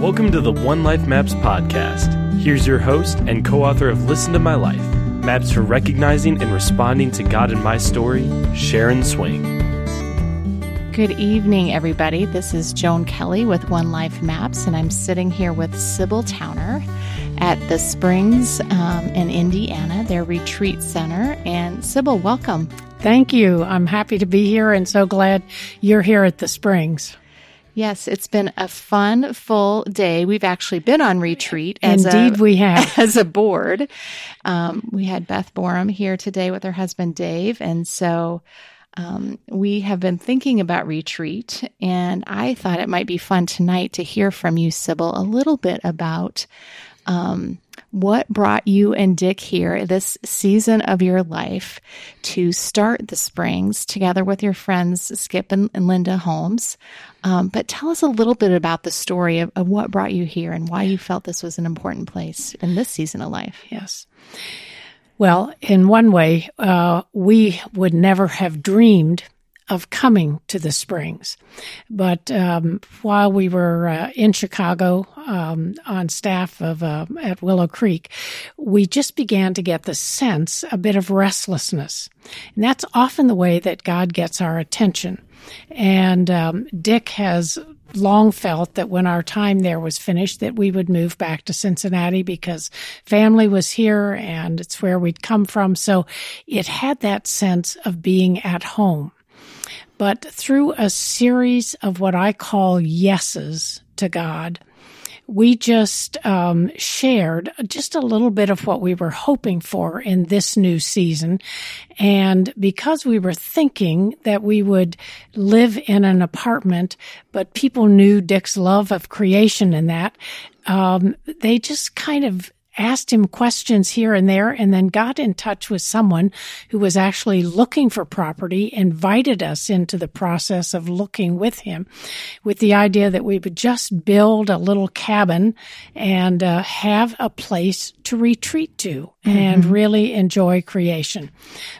Welcome to the One Life Maps podcast. Here's your host and co author of Listen to My Life Maps for Recognizing and Responding to God in My Story, Sharon Swing. Good evening, everybody. This is Joan Kelley with One Life Maps, and I'm sitting here with Sibyl Towner at the Springs um, in Indiana, their retreat center. And Sibyl, welcome. Thank you. I'm happy to be here and so glad you're here at the Springs. Yes, it's been a fun, full day. We've actually been on retreat as Indeed, a, we have. as a board. Um, we had Beth Booram here today with her husband Dave, and so um, we have been thinking about retreat. And I thought it might be fun tonight to hear from you, Sibyl, a little bit about um, what brought you and Dick here this season of your life to start the Springs together with your friends Skip and, and Linda Holmes. Um, but tell us a little bit about the story of, of what brought you here and why you felt this was an important place in this season of life. Yes. Well, in one way, uh, we would never have dreamed of coming to the Springs. But um, while we were uh, in Chicago um, on staff of uh, at Willow Creek, we just began to get the sense a bit of restlessness, and that's often the way that God gets our attention. And um, Dick has long felt that when our time there was finished that we would move back to Cincinnati because family was here and it's where we'd come from so it had that sense of being at home but through a series of what I call yeses to God, we just um, shared just a little bit of what we were hoping for in this new season. And because we were thinking that we would live in an apartment, but people knew Dick's love of creation and that, um, they just kind of asked him questions here and there, and then got in touch with someone who was actually looking for property, invited us into the process of looking with him with the idea that we would just build a little cabin and uh, have a place to retreat to mm-hmm. and really enjoy creation.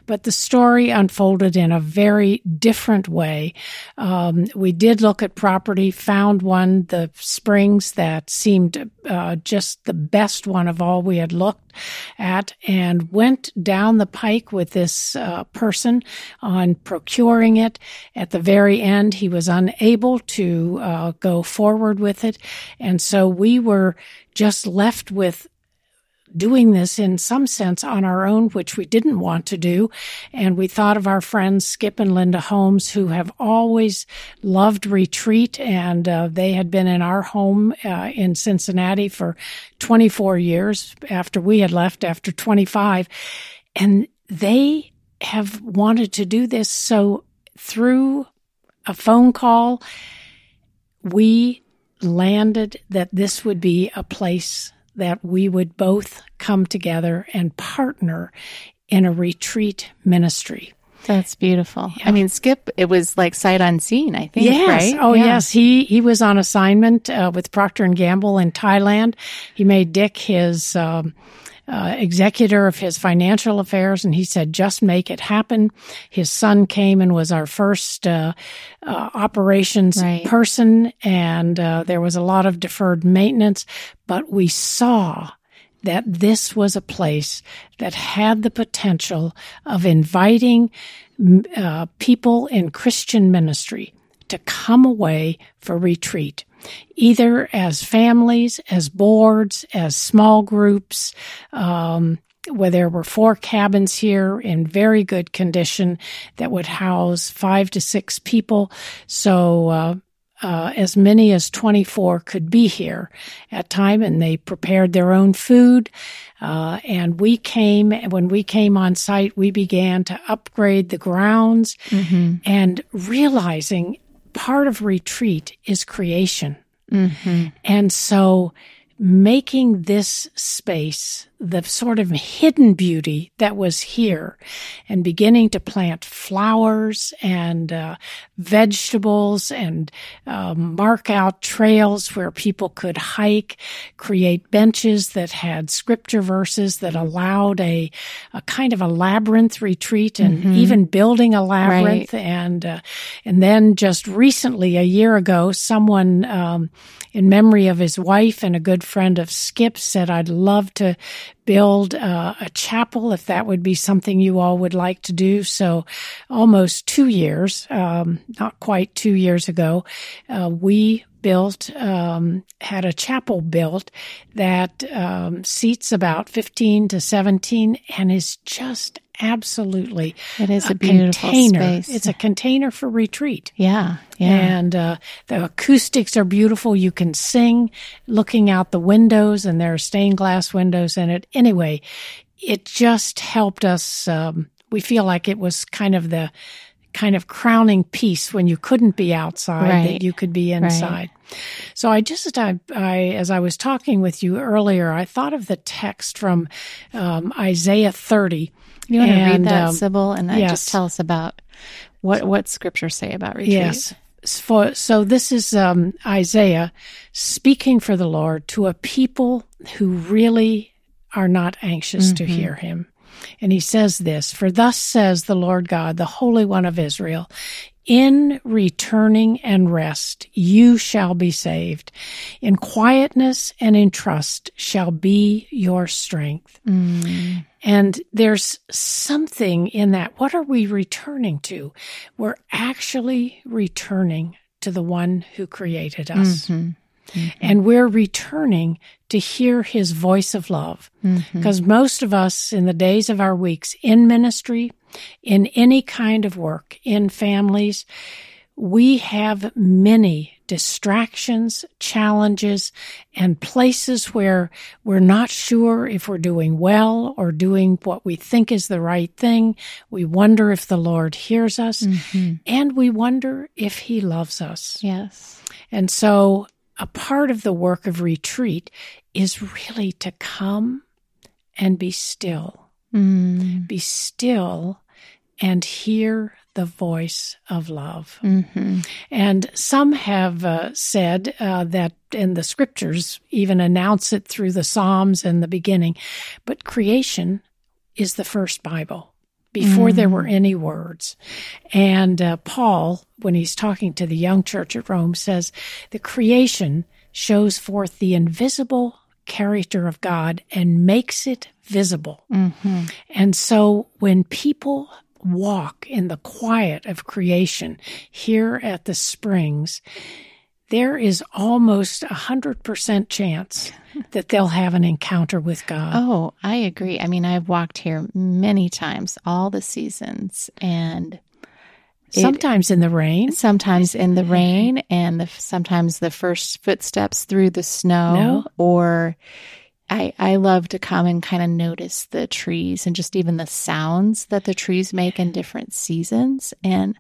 But the story unfolded in a very different way. Um, we did look at property, found one, the springs that seemed uh, just the best one of all we had looked at, and went down the pike with this uh, person on procuring it. At the very end, he was unable to uh, go forward with it, and so we were just left with doing this in some sense on our own, which we didn't want to do. And we thought of our friends Skip and Linda Holmes, who have always loved retreat, and uh, they had been in our home uh, in Cincinnati for 24 years after we had left after 25. And they have wanted to do this. So through a phone call, we landed that this would be a place that we would both come together and partner in a retreat ministry. That's beautiful. Yeah. I mean, Skip, it was like sight unseen, I think, yes. right? Oh, yeah. yes. He, he was on assignment uh, with Procter & Gamble in Thailand. He made Dick his, um, uh, executor of his financial affairs, and he said, just make it happen. His son came and was our first uh, uh, operations right. person, and uh, there was a lot of deferred maintenance, but we saw that this was a place that had the potential of inviting uh, people in Christian ministry to come away for retreat either as families, as boards, as small groups. Um, where there were four cabins here in very good condition that would house five to six people. So, uh, uh, as many as 24 could be here at time and they prepared their own food. Uh, and we came, when we came on site, we began to upgrade the grounds mm-hmm. and realizing part of retreat is creation. Mm-hmm. And so making this space the sort of hidden beauty that was here and beginning to plant flowers and uh, vegetables and uh, mark out trails where people could hike, create benches that had scripture verses that allowed a, a kind of a labyrinth retreat and mm-hmm. even building a labyrinth. Right. And, uh, and then just recently, a year ago, someone, um, in memory of his wife and a good friend of Skip said, I'd love to build uh, a chapel if that would be something you all would like to do. So almost two years, um, not quite two years ago, uh, we built, um, had a chapel built that um, seats about 15 to 17 and is just absolutely it is a, a beautiful container. Space. It's a container for retreat. Yeah, yeah. And uh, the acoustics are beautiful. You can sing looking out the windows, and there are stained glass windows in it. Anyway, it just helped us. Um, we feel like it was kind of the kind of crowning piece when you couldn't be outside right. that you could be inside. Right. So I just, I, I, as I was talking with you earlier, I thought of the text from um, Isaiah 30 you want and, to read that, um, Sibyl, and yes. just tell us about what what scriptures say about retreat. Yes. For, so this is um, Isaiah speaking for the Lord to a people who really are not anxious mm-hmm. to hear him. And he says this, for thus says the Lord God, the Holy One of Israel, in returning and rest, you shall be saved. In quietness and in trust shall be your strength. Mm. And there's something in that. What are we returning to? We're actually returning to the one who created us. Mm-hmm. Mm-hmm. And we're returning to hear his voice of love. Because mm-hmm. most of us in the days of our weeks in ministry, in any kind of work, in families, we have many distractions, challenges, and places where we're not sure if we're doing well or doing what we think is the right thing. We wonder if the Lord hears us mm-hmm. and we wonder if he loves us. Yes. And so a part of the work of retreat is really to come and be still. Mm. Be still and hear the voice of love. Mm-hmm. And some have uh, said uh, that, in the scriptures even announce it through the Psalms in the beginning, but creation is the first Bible before mm there were any words. And uh, Paul, when he's talking to the young church at Rome, says the creation shows forth the invisible character of God and makes it visible. Mm-hmm. And so when people walk in the quiet of creation here at the springs, there is almost a hundred percent chance that they'll have an encounter with God. Oh, I agree. I mean, I've walked here many times, all the seasons, and it, sometimes in the rain, sometimes in the rain, and the, sometimes the first footsteps through the snow, no. or I, I love to come and kind of notice the trees and just even the sounds that the trees make in different seasons. And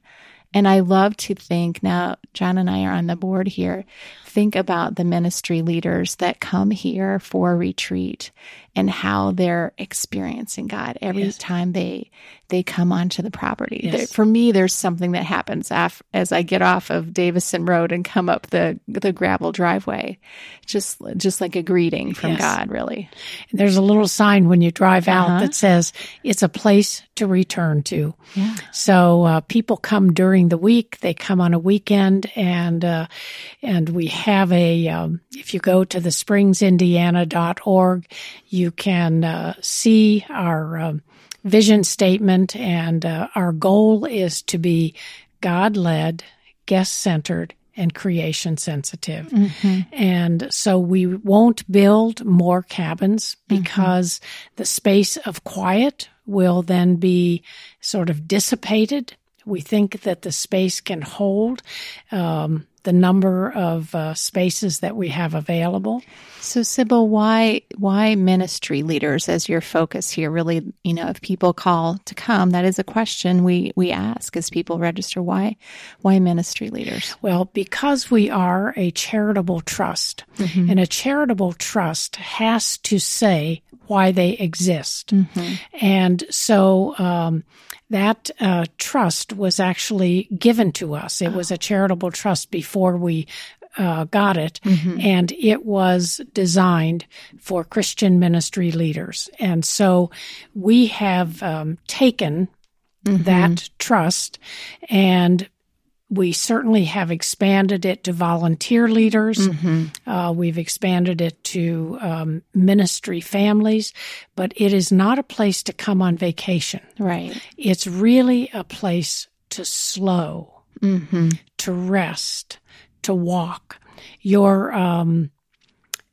and I love to think now, John and I are on the board here, think about the ministry leaders that come here for retreat and how they're experiencing God every yes. time they they come onto the property. Yes. For me, there's something that happens af- as I get off of Davison Road and come up the the gravel driveway, just just like a greeting from yes. God, really. And there's a little sign when you drive out uh-huh. that says it's a place to return to. Yeah. So uh, people come during the week, they come on a weekend, and uh, and we have a. Um, if you go to the springsindiana.org, you can uh, see our um, vision statement, and uh, our goal is to be God led, guest centered, and creation sensitive. Mm-hmm. And so we won't build more cabins mm-hmm. because mm-hmm. the space of quiet will then be sort of dissipated. We think that the space can hold um, the number of uh, spaces that we have available. So, Sibyl, why why ministry leaders as your focus here? Really, you know, if people call to come, that is a question we we ask as people register. Why why ministry leaders? Well, because we are a charitable trust, mm-hmm. and a charitable trust has to say why they exist. And so um, that uh, trust was actually given to us. It was a charitable trust before we uh, got it, and it was designed for Christian ministry leaders. And so we have um, taken that trust and we certainly have expanded it to volunteer leaders. Uh, we've expanded it to um, ministry families, but it is not a place to come on vacation. Right. It's really a place to slow, to rest, to walk. Your um,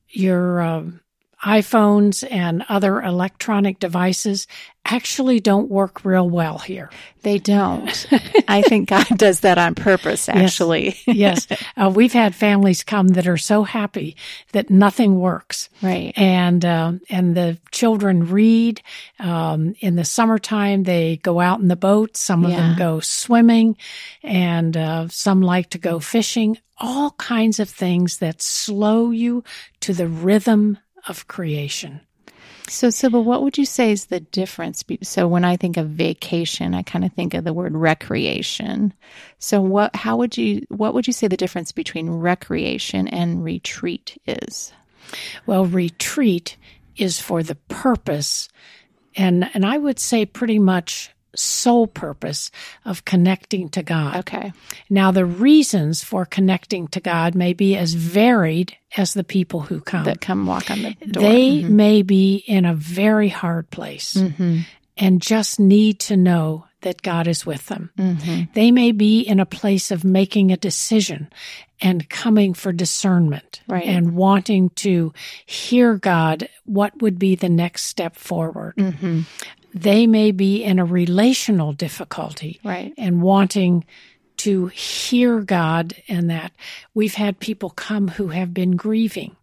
your um, iPhones and other electronic devices actually don't work real well here. They don't. I think God does that on purpose, actually. yes, uh, we've had families come that are so happy that nothing works. Right. and uh, and the children read. Um, in the summertime, they go out in the boat. Some of them go swimming, and uh, some like to go fishing. All kinds of things that slow you to the rhythm of creation. So, Sibyl, what would you say is the difference? So, when I think of vacation, I kind of think of the word recreation. So, what, how would you, what would you say the difference between recreation and retreat is? Well, retreat is for the purpose, and and I would say pretty much sole purpose of connecting to God. Okay. Now, the reasons for connecting to God may be as varied as the people who come. That come walk on the door. They mm-hmm. may be in a very hard place mm-hmm. and just need to know that God is with them. Mm-hmm. They may be in a place of making a decision and coming for discernment Right. and wanting to hear God, what would be the next step forward. They may be in a relational difficulty Right. and wanting to hear God and that. We've had people come who have been grieving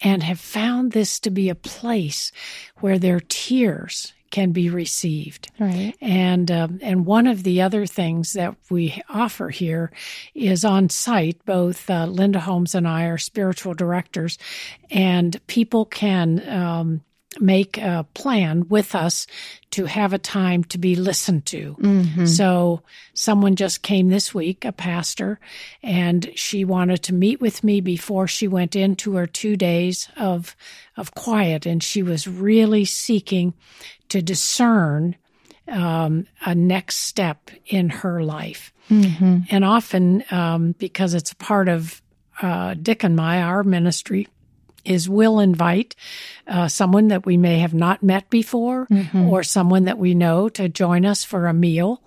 and have found this to be a place where their tears can be received. Right. And um, and one of the other things that we offer here is on site. Both uh, Linda Holmes and I are spiritual directors, and people can um, make a plan with us to have a time to be listened to. So someone just came this week, a pastor, and she wanted to meet with me before she went into her two days of of quiet, and she was really seeking to discern um, a next step in her life. And often, um, because it's part of uh, Dick and my, our ministry, is we'll invite uh, someone that we may have not met before or someone that we know to join us for a meal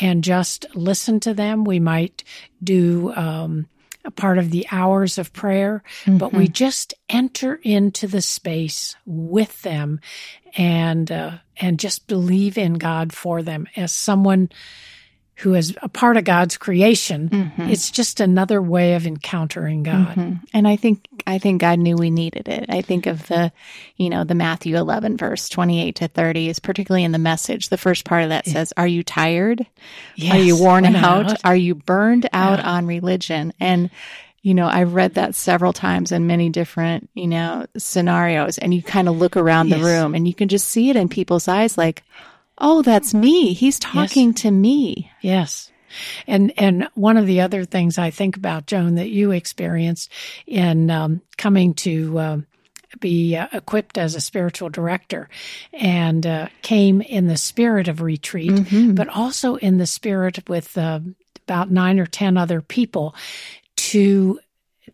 and just listen to them. We might do um, a part of the hours of prayer, but we just enter into the space with them and uh, and just believe in God for them. As someone who is a part of God's creation. Mm-hmm. It's just another way of encountering God. Mm-hmm. And I think I think God knew we needed it. I think of the, you know, the Matthew 11 verse 28 to 30 is particularly in the message. The first part of that says, "Are you tired? Are you worn out? out. Are you burned out on religion?" And you know, I've read that several times in many different, you know, scenarios and you kind of look around the room and you can just see it in people's eyes like, "Oh, that's me. He's talking to me." Yes. And and one of the other things I think about Joan that you experienced in um, coming to um, be uh, equipped as a spiritual director and uh, came in the spirit of retreat, but also in the spirit with uh, about nine or ten other people to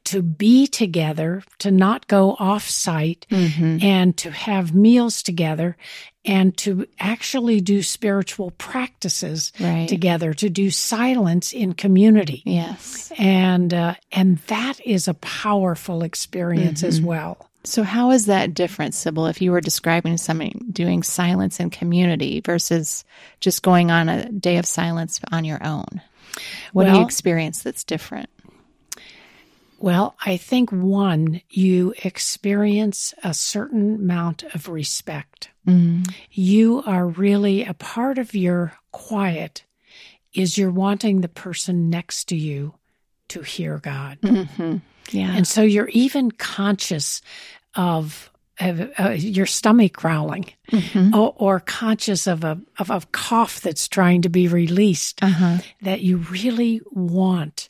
to be together, to not go off site, and to have meals together, and to actually do spiritual practices Right. together, to do silence in community, Yes. and uh, and that is a powerful experience as well. So, how is that different, Sibyl, if you were describing something doing silence in community versus just going on a day of silence on your own? What do you experience that's different? Well, I think one, you experience a certain amount of respect. You are really a part of your quiet is you're wanting the person next to you to hear God. Yeah. And so you're even conscious of of uh, your stomach growling Mm-hmm. or, or conscious of a, of a cough that's trying to be released, Uh-huh. that you really want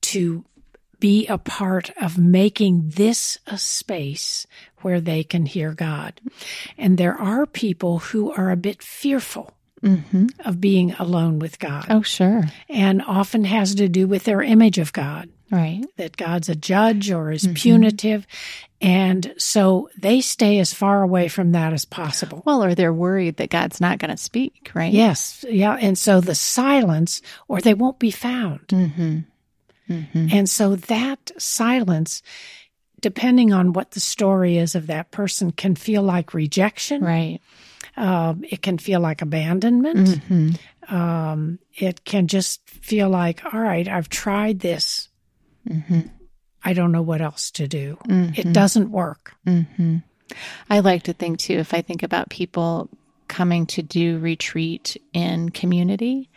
to be a part of making this a space where they can hear God. And there are people who are a bit fearful Mm-hmm. of being alone with God Oh, sure. and often has to do with their image of God Right. that God's a judge or is punitive. And so they stay as far away from that as possible. Well, or they're worried that God's not going to speak, right? Yes. Yeah. And so the silence, or they won't be found. Mm-hmm. Mm-hmm. And so that silence, depending on what the story is of that person, can feel like rejection. Right. Um, it can feel like abandonment. Mm-hmm. Um, it can just feel like, all right, I've tried this. Mm-hmm. I don't know what else to do. Mhm. It doesn't work. Mm-hmm. I like to think too, if I think about people coming to do retreat in community,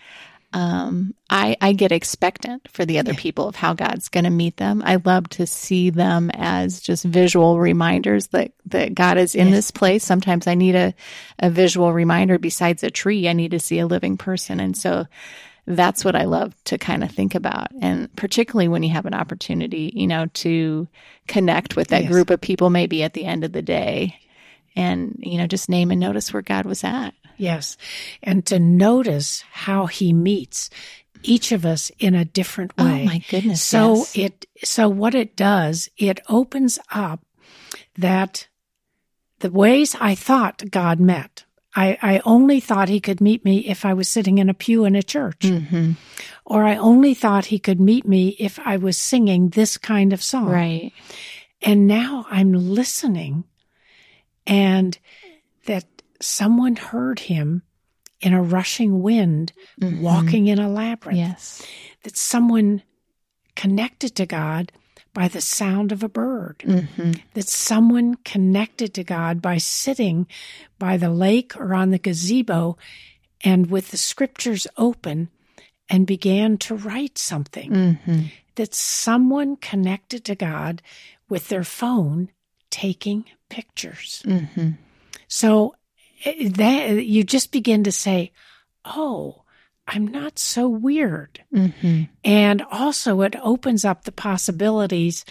um, I, I get expectant for the other people of how God's going to meet them. I love to see them as just visual reminders that, that God is in Yes. this place. Sometimes I need a, a visual reminder besides a tree. I need to see a living person. And so that's what I love to kind of think about. And particularly when you have an opportunity, you know, to connect with that Yes. group of people maybe at the end of the day and, you know, just name and notice where God was at. Yes. And to notice how he meets each of us in a different way. Oh my goodness. So yes. it so what it does, it opens up that the ways I thought God met. I, I only thought he could meet me if I was sitting in a pew in a church. hmm Or I only thought he could meet me if I was singing this kind of song. Right. And now I'm listening and that someone heard him in a rushing wind Mhm. walking in a labyrinth. Yes. That someone connected to God by the sound of a bird. hmm That someone connected to God by sitting by the lake or on the gazebo and with the scriptures open and began to write something. hmm That someone connected to God with their phone taking pictures. hmm So that you just begin to say, "Oh, I'm not so weird." hmm And also it opens up the possibilities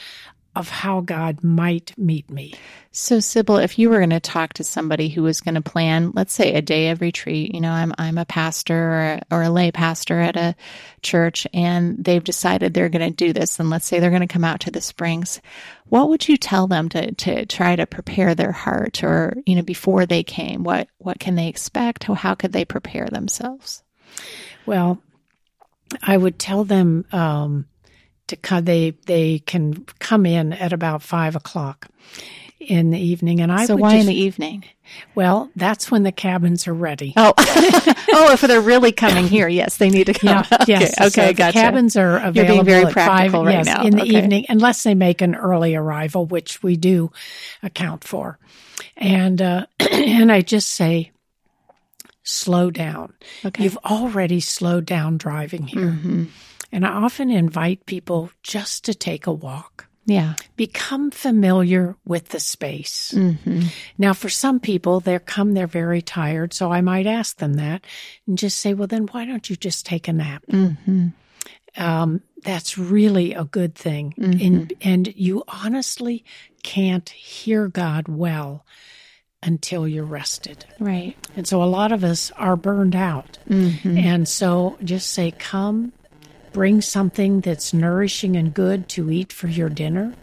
of how God might meet me. So, Sibyl, if you were going to talk to somebody who was going to plan, let's say, a day of retreat, you know, I'm I'm a pastor or, or a lay pastor at a church, and they've decided they're going to do this, and let's say they're going to come out to the Springs, what would you tell them to to try to prepare their heart, or you know, before they came, what what can they expect? How how could they prepare themselves? Well, I would tell them um, to come. They they can come in at about five o'clock in the evening, and I so why in the evening? well, that's when the cabins are ready. Oh, oh, if they're really coming here, yes, they need to come. Yeah, okay, yes. okay, so the gotcha. cabins are being available very at practical five, right yes, now. in the Okay. evening, unless they make an early arrival, which we do account for. And uh, and I just say, slow down. Okay. You've already slowed down driving here, Mhm. And I often invite people just to take a walk. Yeah. Become familiar with the space. hmm Now, for some people, they come, they're very tired. So I might ask them that and just say, well, then why don't you just take a nap? hmm um, that's really a good thing. And, and you honestly can't hear God well until you're rested. Right. And so a lot of us are burned out. Mm-hmm. And so just say, come, bring something that's nourishing and good to eat for your dinner.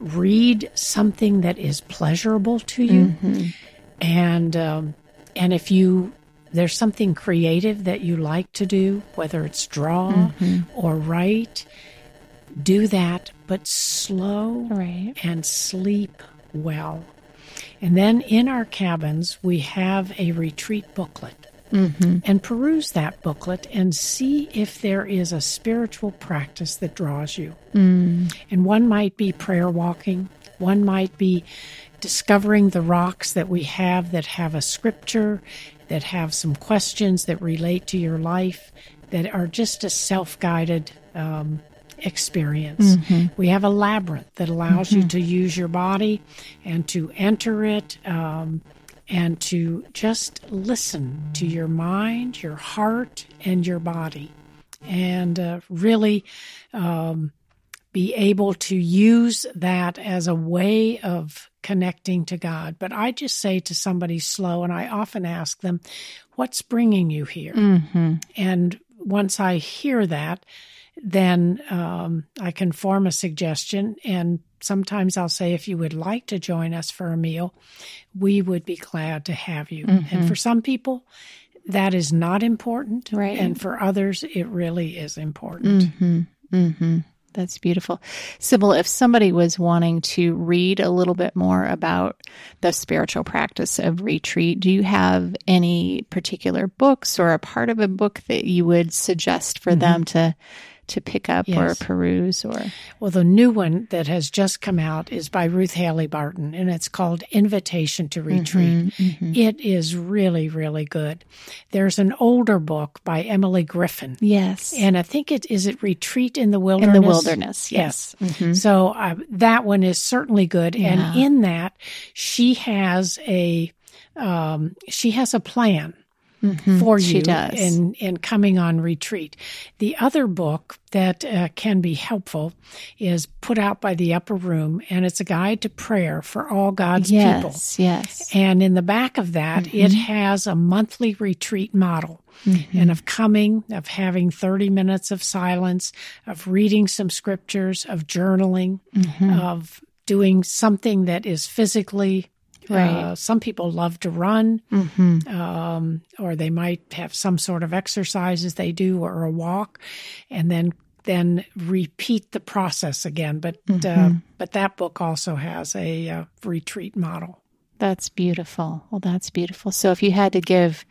Read something that is pleasurable to you. And, um, and if you there's something creative that you like to do, whether it's draw or write, do that, but slow Right. and sleep well. And then in our cabins, we have a retreat booklet. And peruse that booklet and see if there is a spiritual practice that draws you. And one might be prayer walking, one might be discovering the rocks that we have that have a scripture, that have some questions that relate to your life, that are just a self guided um, experience. We have a labyrinth that allows you to use your body and to enter it. Um, and to just listen to your mind, your heart, and your body, and uh, really um, be able to use that as a way of connecting to God. But I just say to somebody slow, and I often ask them, What's bringing you here? Mm-hmm. And once I hear that, then um, I can form a suggestion. And sometimes I'll say, if you would like to join us for a meal, we would be glad to have you. Mm-hmm. And for some people, that is not important. Right. And for others, it really is important. Mm-hmm. Mm-hmm. That's beautiful. Sibyl, if somebody was wanting to read a little bit more about the spiritual practice of retreat, do you have any particular books or a part of a book that you would suggest for them to to pick up or peruse or Well, the new one that has just come out is by Ruth Haley Barton, and it's called Invitation to Retreat. It is really, really good. There's an older book by Emilie Griffin. Yes. And I think it is it Retreat in the wilderness in the wilderness. Yes. Yes. So uh, that one is certainly good. Yeah. And in that, she has a um, she has a plan Mm-hmm. for She you does. in in coming on retreat. The other book that uh, can be helpful is put out by the Upper Room, and it's a guide to prayer for all God's people. Yes. Yes. And in the back of that, mm-hmm. it has a monthly retreat model mm-hmm. and of coming, of having 30 minutes of silence, of reading some scriptures, of journaling, of doing something that is physically. Uh, some people love to run, um, or they might have some sort of exercises they do, or a walk, and then then repeat the process again. But uh, but that book also has a uh, retreat model. That's beautiful. Well, that's beautiful. So if you had to give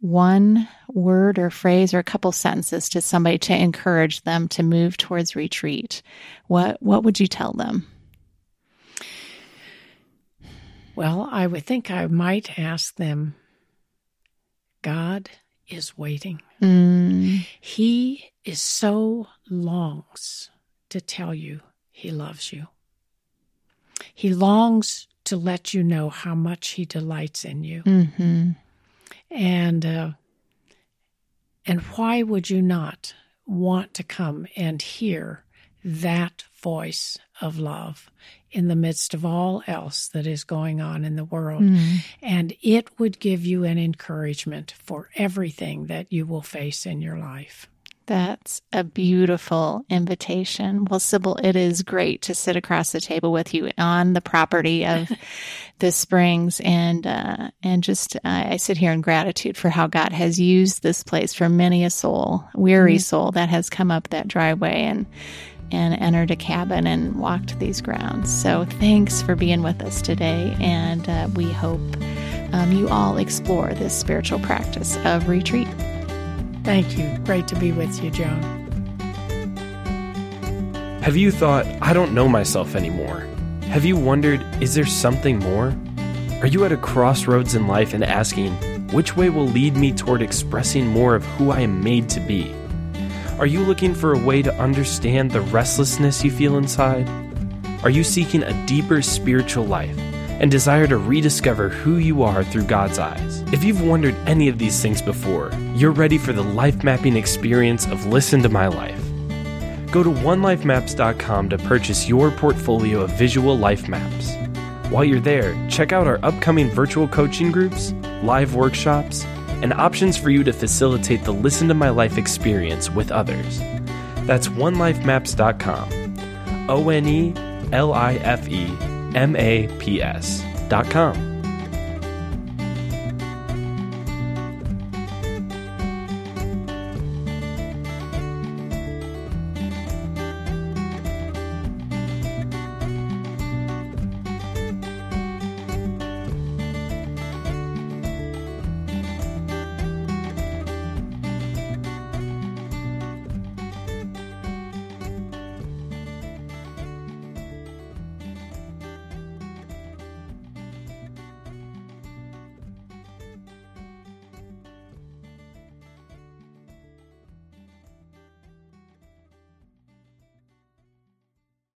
one word or phrase or a couple sentences to somebody to encourage them to move towards retreat, what what would you tell them? Well, I would think I might ask them God is waiting. Mm, He is so longs to tell you he loves you. He longs to let you know how much he delights in you. hmm And uh, and why would you not want to come and hear that voice of love in the midst of all else that is going on in the world? And it would give you an encouragement for everything that you will face in your life. That's a beautiful invitation. Well, Sibyl, it is great to sit across the table with you on the property of the Springs, and uh, and just uh, I sit here in gratitude for how God has used this place for many a soul, weary soul that has come up that driveway and and entered a cabin and walked these grounds. So thanks for being with us today, and uh, we hope um, you all explore this spiritual practice of retreat. Thank you. Great to be with you, Joan. Have you thought, I don't know myself anymore? Have you wondered, is there something more? Are you at a crossroads in life and asking, which way will lead me toward expressing more of who I am made to be? Are you looking for a way to understand the restlessness you feel inside? Are you seeking a deeper spiritual life and desire to rediscover who you are through God's eyes? If you've wondered any of these things before, you're ready for the life mapping experience of Listen to My Life. Go to onelifemaps.com to purchase your portfolio of visual life maps. While you're there, check out our upcoming virtual coaching groups, live workshops, and options for you to facilitate the Listen to My Life experience with others. That's onelifemaps.com. O N E L I F E M A P S.com.